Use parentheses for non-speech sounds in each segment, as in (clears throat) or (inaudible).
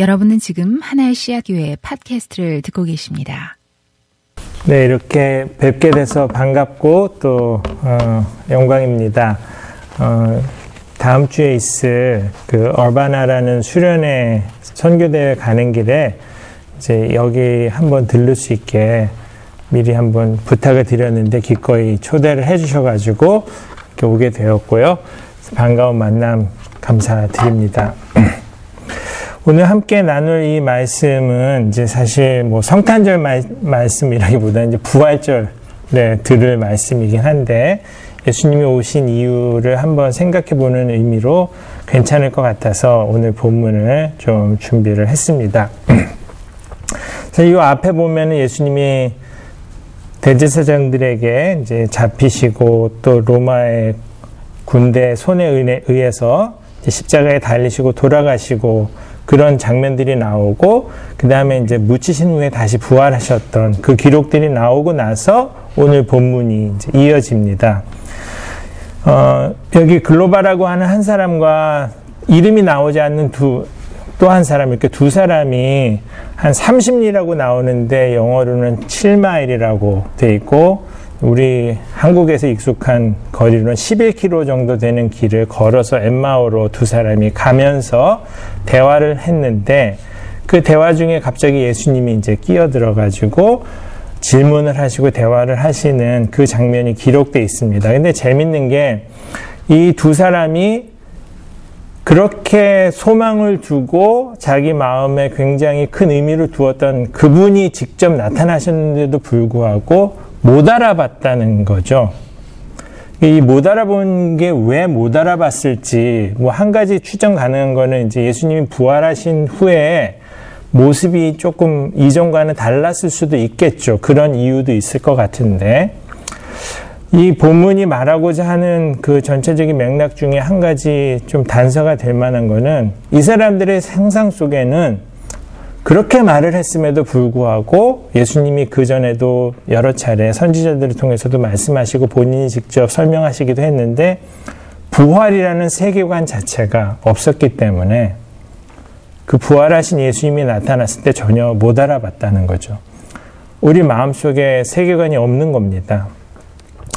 여러분은 지금 하나의 씨앗교회 팟캐스트를 듣고 계십니다. 네, 이렇게 뵙게 돼서 반갑고 또 어, 영광입니다. 어, 다음 주에 있을 그 얼바나라는 수련회 선교대회 가는 길에 이제 여기 한번 들를 수 있게 미리 한번 부탁을 드렸는데 기꺼이 초대를 해주셔가지고 이렇게 오게 되었고요. 반가운 만남 감사드립니다. 오늘 함께 나눌 이 말씀은 이제 사실 뭐 성탄절 말, 말씀이라기보다 이제 부활절 네, 들을 말씀이긴 한데 예수님이 오신 이유를 한번 생각해 보는 의미로 괜찮을 것 같아서 오늘 본문을 좀 준비를 했습니다. (clears throat) 이 앞에 보면은 예수님이 대제사장들에게 이제 잡히시고 또 로마의 군대 손에 의해서 십자가에 달리시고 돌아가시고 그런 장면들이 나오고 그 다음에 이제 묻히신 후에 다시 부활하셨던 그 기록들이 나오고 나서 오늘 본문이 이어집니다. 어, 여기 글로바라고 하는 한 사람과 이름이 나오지 않는 두, 또 한 사람, 이렇게 두 사람이 한 30리라고 나오는데 영어로는 7마일이라고 돼 있고 우리 한국에서 익숙한 거리로는 11km 정도 되는 길을 걸어서 엠마오로 두 사람이 가면서 대화를 했는데 그 대화 중에 갑자기 예수님이 이제 끼어들어 가지고 질문을 하시고 대화를 하시는 그 장면이 기록되어 있습니다. 근데 재밌는 게 이 두 사람이 그렇게 소망을 두고 자기 마음에 굉장히 큰 의미를 두었던 그분이 직접 나타나셨는데도 불구하고 못 알아봤다는 거죠. 이 못 알아본 게 왜 못 알아봤을지 뭐 한 가지 추정 가능한 거는 이제 예수님이 부활하신 후에 모습이 조금 이전과는 달랐을 수도 있겠죠. 그런 이유도 있을 것 같은데 이 본문이 말하고자 하는 그 전체적인 맥락 중에 한 가지 좀 단서가 될 만한 거는 이 사람들의 상상 속에는 그렇게 말을 했음에도 불구하고 예수님이 그전에도 여러 차례 선지자들을 통해서도 말씀하시고 본인이 직접 설명하시기도 했는데 부활이라는 세계관 자체가 없었기 때문에 그 부활하신 예수님이 나타났을 때 전혀 못 알아봤다는 거죠. 우리 마음속에 세계관이 없는 겁니다.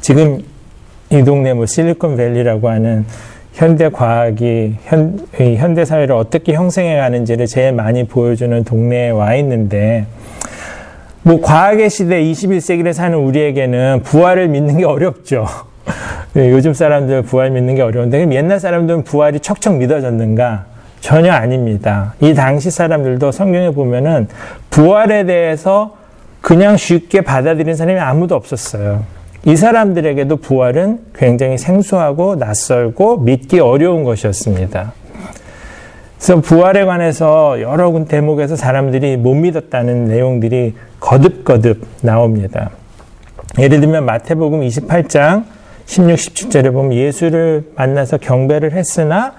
지금 이 동네 뭐 실리콘밸리라고 하는 현대 과학이 현, 현대 사회를 어떻게 형성해 가는지를 제일 많이 보여주는 동네에 와 있는데 뭐 과학의 시대 21세기를 사는 우리에게는 부활을 믿는 게 어렵죠. 네, (laughs) 요즘 사람들 부활 믿는 게 어려운데 그럼 옛날 사람들은 부활이 척척 믿어졌는가? 전혀 아닙니다. 이 당시 사람들도 성경에 보면은 부활에 대해서 그냥 쉽게 받아들인 사람이 아무도 없었어요. 이 사람들에게도 부활은 굉장히 생소하고 낯설고 믿기 어려운 것이었습니다. 그래서 부활에 관해서 여러 대목에서 사람들이 못 믿었다는 내용들이 거듭거듭 나옵니다. 예를 들면 마태복음 28장 16, 17절에 보면 예수를 만나서 경배를 했으나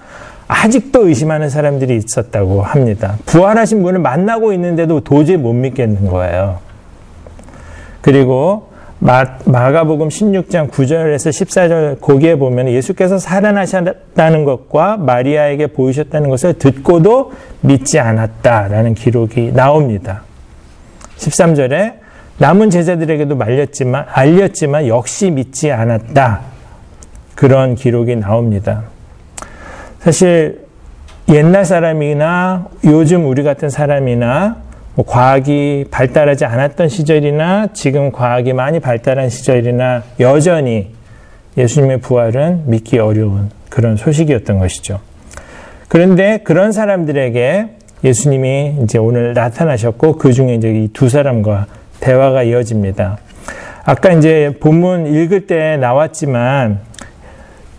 아직도 의심하는 사람들이 있었다고 합니다. 부활하신 분을 만나고 있는데도 도저히 못 믿겠는 거예요. 그리고 마, 마가복음 16장 9절에서 14절 거기에 보면 예수께서 살아나셨다는 것과 마리아에게 보이셨다는 것을 듣고도 믿지 않았다라는 기록이 나옵니다. 13절에 남은 제자들에게도 말렸지만 알렸지만 역시 믿지 않았다. 그런 기록이 나옵니다. 사실 옛날 사람이나 요즘 우리 같은 사람이나 뭐 과학이 발달하지 않았던 시절이나 지금 과학이 많이 발달한 시절이나 여전히 예수님의 부활은 믿기 어려운 그런 소식이었던 것이죠. 그런데 그런 사람들에게 예수님이 이제 오늘 나타나셨고 그 중에 이제 이 두 사람과 대화가 이어집니다. 아까 이제 본문 읽을 때 나왔지만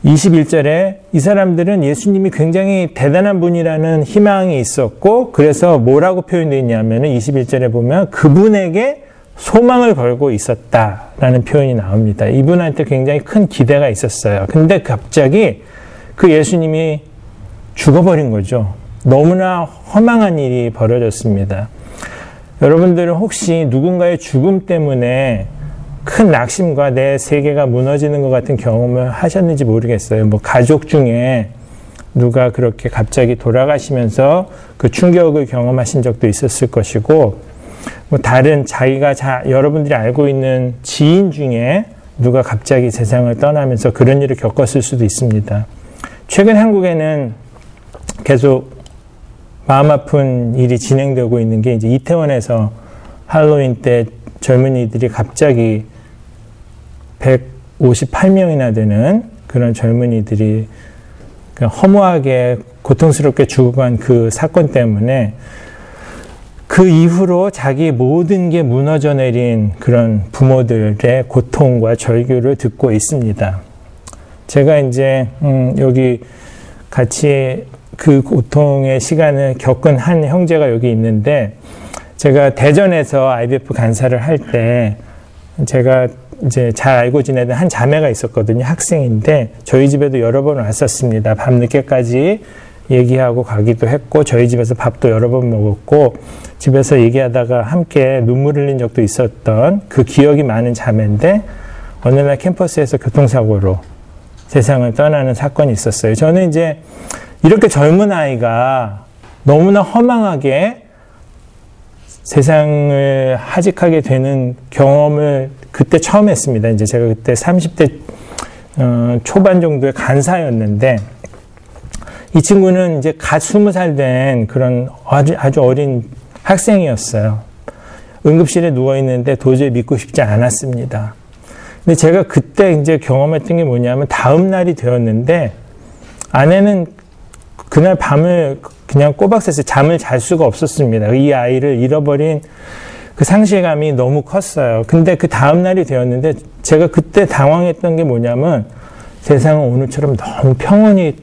21절에 이 사람들은 예수님이 굉장히 대단한 분이라는 희망이 있었고 그래서 뭐라고 표현되어 있냐면 21절에 보면 그분에게 소망을 걸고 있었다라는 표현이 나옵니다. 이분한테 굉장히 큰 기대가 있었어요. 근데 갑자기 그 예수님이 죽어버린 거죠. 너무나 허망한 일이 벌어졌습니다. 여러분들은 혹시 누군가의 죽음 때문에 큰 낙심과 내 세계가 무너지는 것 같은 경험을 하셨는지 모르겠어요. 뭐 가족 중에 누가 그렇게 갑자기 돌아가시면서 그 충격을 경험하신 적도 있었을 것이고 뭐 다른 자기가 자, 여러분들이 알고 있는 지인 중에 누가 갑자기 세상을 떠나면서 그런 일을 겪었을 수도 있습니다. 최근 한국에는 계속 마음 아픈 일이 진행되고 있는 게 이제 이태원에서 할로윈 때 젊은이들이 갑자기 158명이나 되는 그런 젊은이들이 허무하게 고통스럽게 죽어간 그 사건 때문에 그 이후로 자기 모든 게 무너져 내린 그런 부모들의 고통과 절규를 듣고 있습니다. 제가 이제 음 여기 같이 그 고통의 시간을 겪은 한 형제가 여기 있는데 제가 대전에서 IBF 간사를 할 때 제가 이제 잘 알고 지내던 한 자매가 있었거든요. 학생인데 저희 집에도 여러 번 왔었습니다. 밤늦게까지 얘기하고 가기도 했고 저희 집에서 밥도 여러 번 먹었고 집에서 얘기하다가 함께 눈물 흘린 적도 있었던 그 기억이 많은 자매인데 어느 날 캠퍼스에서 교통사고로 세상을 떠나는 사건이 있었어요. 저는 이제 이렇게 젊은 아이가 너무나 허망하게 세상을 하직하게 되는 경험을 그때 처음 했습니다. 이제 제가 그때 30대 어, 초반 정도의 간사였는데 이 친구는 이제 갓 20살 된 그런 아주, 아주 어린 학생이었어요. 응급실에 누워 있는데 도저히 믿고 싶지 않았습니다. 근데 제가 그때 이제 경험했던 게 뭐냐면 다음 날이 되었는데 아내는 그날 밤을 그냥 꼬박 새서 잠을 잘 수가 없었습니다. 이 아이를 잃어버린 그 상실감이 너무 컸어요. 근데 그 다음 날이 되었는데 제가 그때 당황했던 게 뭐냐면 세상은 오늘처럼 너무 평온히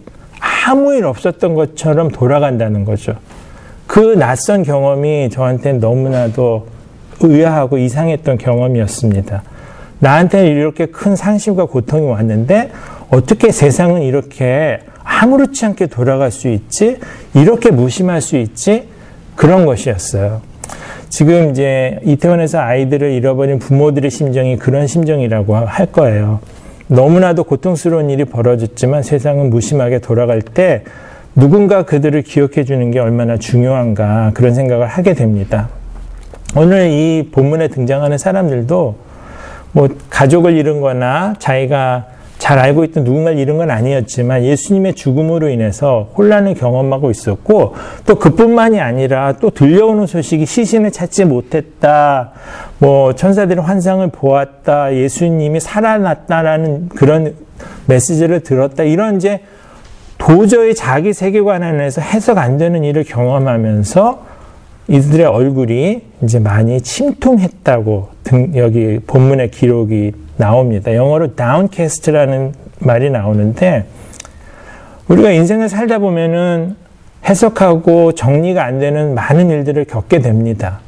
아무 일 없었던 것처럼 돌아간다는 거죠. 그 낯선 경험이 저한테는 너무나도 의아하고 이상했던 경험이었습니다. 나한테는 이렇게 큰 상심과 고통이 왔는데 어떻게 세상은 이렇게 아무렇지 않게 돌아갈 수 있지? 이렇게 무심할 수 있지? 그런 것이었어요. 지금 이제 이태원에서 아이들을 잃어버린 부모들의 심정이 그런 심정이라고 할 거예요. 너무나도 고통스러운 일이 벌어졌지만 세상은 무심하게 돌아갈 때 누군가 그들을 기억해 주는 게 얼마나 중요한가 그런 생각을 하게 됩니다. 오늘 이 본문에 등장하는 사람들도 뭐 가족을 잃은 거나 자기가 잘 알고 있던 누군가를 잃은 건 아니었지만 예수님의 죽음으로 인해서 혼란을 경험하고 있었고 또 그뿐만이 아니라 또 들려오는 소식이 시신을 찾지 못했다. 뭐 천사들의 환상을 보았다. 예수님이 살아났다라는 그런 메시지를 들었다. 이런 이제 도저히 자기 세계관 안에서 해석 안 되는 일을 경험하면서 이들의 얼굴이 이제 많이 침통했다고 등, 여기 본문의 기록이 나옵니다. 영어로 downcast라는 말이 나오는데 우리가 인생을 살다 보면은 해석하고 정리가 안 되는 많은 일들을 겪게 됩니다.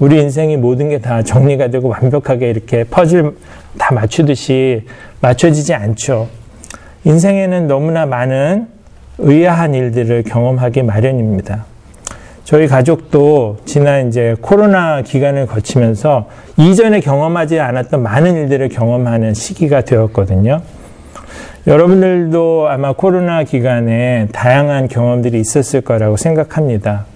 우리 인생이 모든 게 다 정리가 되고 완벽하게 이렇게 퍼즐 다 맞추듯이 맞춰지지 않죠. 인생에는 너무나 많은 의아한 일들을 경험하기 마련입니다. 저희 가족도 지난 이제 코로나 기간을 거치면서 이전에 경험하지 않았던 많은 일들을 경험하는 시기가 되었거든요. 여러분들도 아마 코로나 기간에 다양한 경험들이 있었을 거라고 생각합니다.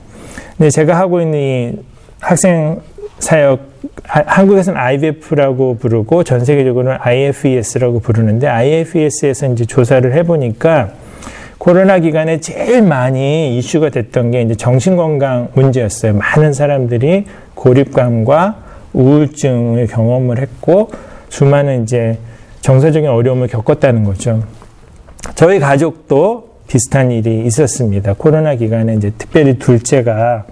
근데 제가 하고 있는 이 학생 사역, 한국에서는 IVF라고 부르고 전 세계적으로는 IFES라고 부르는데 IFES에서 이제 조사를 해보니까 코로나 기간에 제일 많이 이슈가 됐던 게 이제 정신건강 문제였어요. 많은 사람들이 고립감과 우울증을 경험을 했고 수많은 이제 정서적인 어려움을 겪었다는 거죠. 저희 가족도 비슷한 일이 있었습니다. 코로나 기간에 이제 특별히 둘째가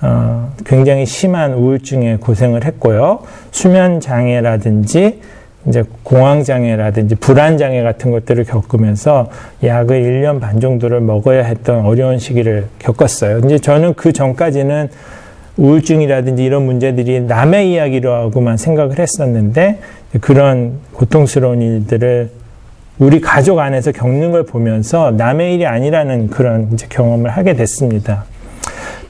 어, 굉장히 심한 우울증에 고생을 했고요. 수면 장애라든지 이제 공황장애라든지 불안장애 같은 것들을 겪으면서 약을 1년 반 정도를 먹어야 했던 어려운 시기를 겪었어요. 이제 저는 그 전까지는 우울증이라든지 이런 문제들이 남의 이야기로 하고만 생각을 했었는데 그런 고통스러운 일들을 우리 가족 안에서 겪는 걸 보면서 남의 일이 아니라는 그런 경험을 하게 됐습니다.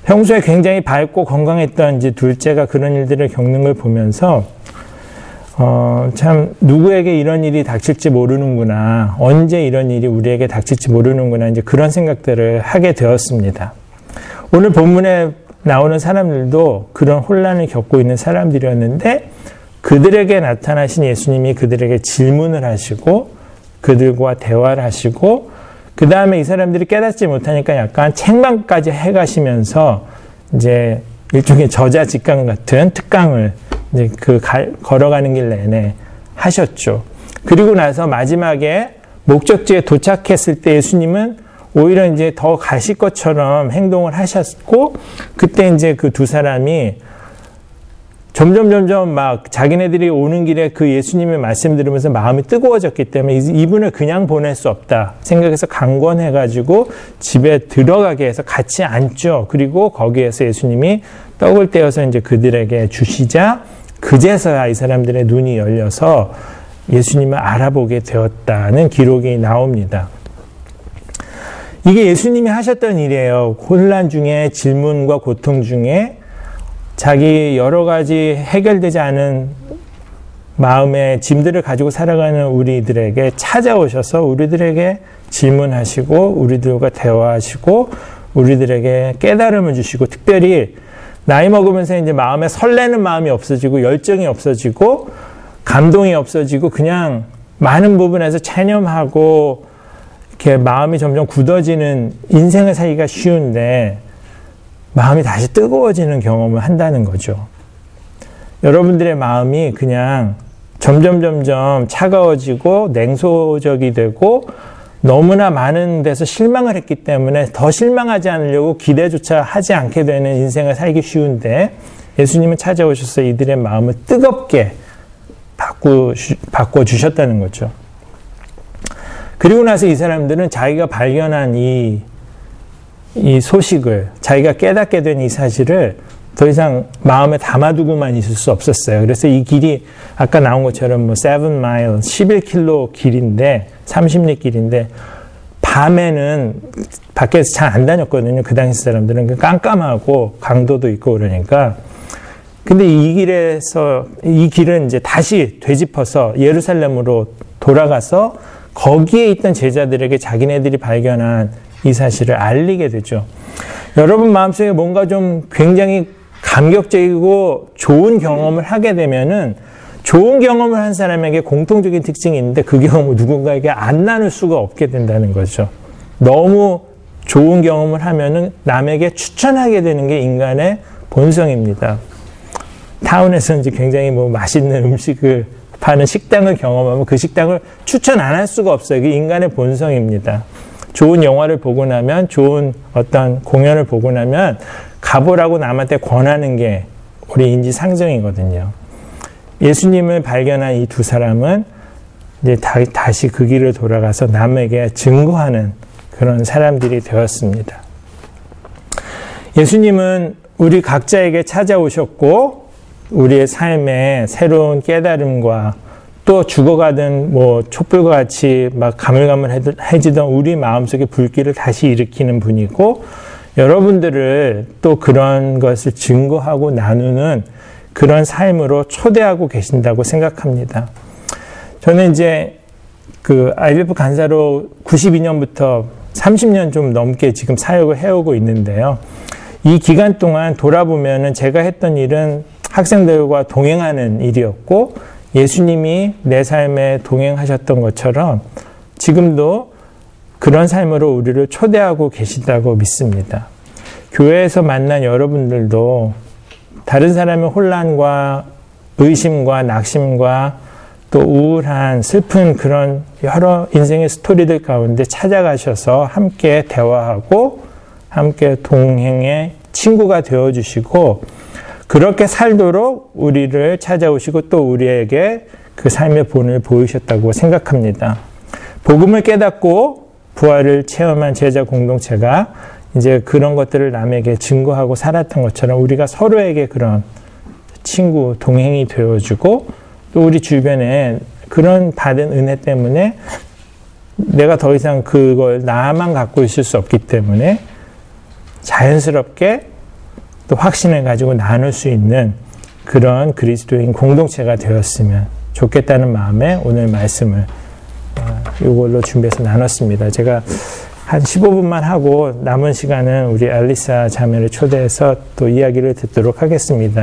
평소에 굉장히 밝고 건강했던 이제 둘째가 그런 일들을 겪는 걸 보면서 어, 참, 누구에게 이런 일이 닥칠지 모르는구나. 언제 이런 일이 우리에게 닥칠지 모르는구나. 이제 그런 생각들을 하게 되었습니다. 오늘 본문에 나오는 사람들도 그런 혼란을 겪고 있는 사람들이었는데 그들에게 나타나신 예수님이 그들에게 질문을 하시고 그들과 대화를 하시고 그 다음에 이 사람들이 깨닫지 못하니까 약간 책망까지 해가시면서 이제 일종의 저자 직강 같은 특강을 그 걸어가는 길 내내 하셨죠. 그리고 나서 마지막에 목적지에 도착했을 때 예수님은 오히려 이제 더 가실 것처럼 행동을 하셨고 그때 이제 그 두 사람이 점점 점점 막 자기네들이 오는 길에 그 예수님의 말씀 들으면서 마음이 뜨거워졌기 때문에 이분을 그냥 보낼 수 없다 생각해서 강권해가지고 집에 들어가게 해서 같이 앉죠. 그리고 거기에서 예수님이 떡을 떼어서 이제 그들에게 주시자 그제서야 이 사람들의 눈이 열려서 예수님을 알아보게 되었다는 기록이 나옵니다. 이게 예수님이 하셨던 일이에요. 혼란 중에 질문과 고통 중에 자기 여러 가지 해결되지 않은 마음의 짐들을 가지고 살아가는 우리들에게 찾아오셔서 우리들에게 질문하시고 우리들과 대화하시고 우리들에게 깨달음을 주시고 특별히 나이 먹으면서 이제 마음에 설레는 마음이 없어지고 열정이 없어지고 감동이 없어지고 그냥 많은 부분에서 체념하고 이렇게 마음이 점점 굳어지는 인생을 살기가 쉬운데 마음이 다시 뜨거워지는 경험을 한다는 거죠. 여러분들의 마음이 그냥 점점 점점 차가워지고 냉소적이 되고 너무나 많은 데서 실망을 했기 때문에 더 실망하지 않으려고 기대조차 하지 않게 되는 인생을 살기 쉬운데 예수님은 찾아오셔서 이들의 마음을 뜨겁게 바꾸, 바꿔주셨다는 거죠. 그리고 나서 이 사람들은 자기가 발견한 이, 이 소식을, 자기가 깨닫게 된 이 사실을 더 이상 마음에 담아두고만 있을 수 없었어요. 그래서 이 길이 아까 나온 것처럼 뭐 7마일, 11km 길인데 30리 길인데 밤에는 밖에서 잘 안 다녔거든요. 그 당시 사람들은 그 깜깜하고 강도도 있고 그러니까. 근데 이 길에서 이 길은 이제 다시 되짚어서 예루살렘으로 돌아가서 거기에 있던 제자들에게 자기네들이 발견한 이 사실을 알리게 되죠. 여러분 마음속에 뭔가 좀 굉장히 감격적이고 좋은 경험을 하게 되면은 좋은 경험을 한 사람에게 공통적인 특징이 있는데 그 경험을 누군가에게 안 나눌 수가 없게 된다는 거죠. 너무 좋은 경험을 하면은 남에게 추천하게 되는 게 인간의 본성입니다. 타운에서 이제 굉장히 뭐 맛있는 음식을 파는 식당을 경험하면 그 식당을 추천 안 할 수가 없어요. 이게 인간의 본성입니다. 좋은 영화를 보고 나면, 좋은 어떤 공연을 보고 나면, 가보라고 남한테 권하는 게 우리 인지 상정이거든요. 예수님을 발견한 이 두 사람은 이제 다, 시그 길을 돌아가서 남에게 증거하는 그런 사람들이 되었습니다. 예수님은 우리 각자에게 찾아오셨고 우리의 삶에 새로운 깨달음과 또 죽어가던 뭐 촛불과 같이 막 가물가물해지던 우리 마음속의 불길을 다시 일으키는 분이고 여러분들을 또 그런 것을 증거하고 나누는 그런 삶으로 초대하고 계신다고 생각합니다. 저는 이제 그 IBF 간사로 92년부터 30년 좀 넘게 지금 사역을 해오고 있는데요. 이 기간 동안 돌아보면은 제가 했던 일은 학생들과 동행하는 일이었고 예수님이 내 삶에 동행하셨던 것처럼 지금도 그런 삶으로 우리를 초대하고 계시다고 믿습니다. 교회에서 만난 여러분들도 다른 사람의 혼란과 의심과 낙심과 또 우울한 슬픈 그런 여러 인생의 스토리들 가운데 찾아가셔서 함께 대화하고 함께 동행의 친구가 되어 주시고 그렇게 살도록 우리를 찾아오시고 또 우리에게 그 삶의 본을 보이셨다고 생각합니다. 복음을 깨닫고 부활을 체험한 제자 공동체가 이제 그런 것들을 남에게 증거하고 살았던 것처럼 우리가 서로에게 그런 친구, 동행이 되어주고 또 우리 주변에 그런 받은 은혜 때문에 내가 더 이상 그걸 나만 갖고 있을 수 없기 때문에 자연스럽게 또 확신을 가지고 나눌 수 있는 그런 그리스도인 공동체가 되었으면 좋겠다는 마음에 오늘 말씀을 어, 이걸로 준비해서 나눴습니다. 제가 한 15분만 하고 남은 시간은 우리 알리사 자매를 초대해서 또 이야기를 듣도록 하겠습니다.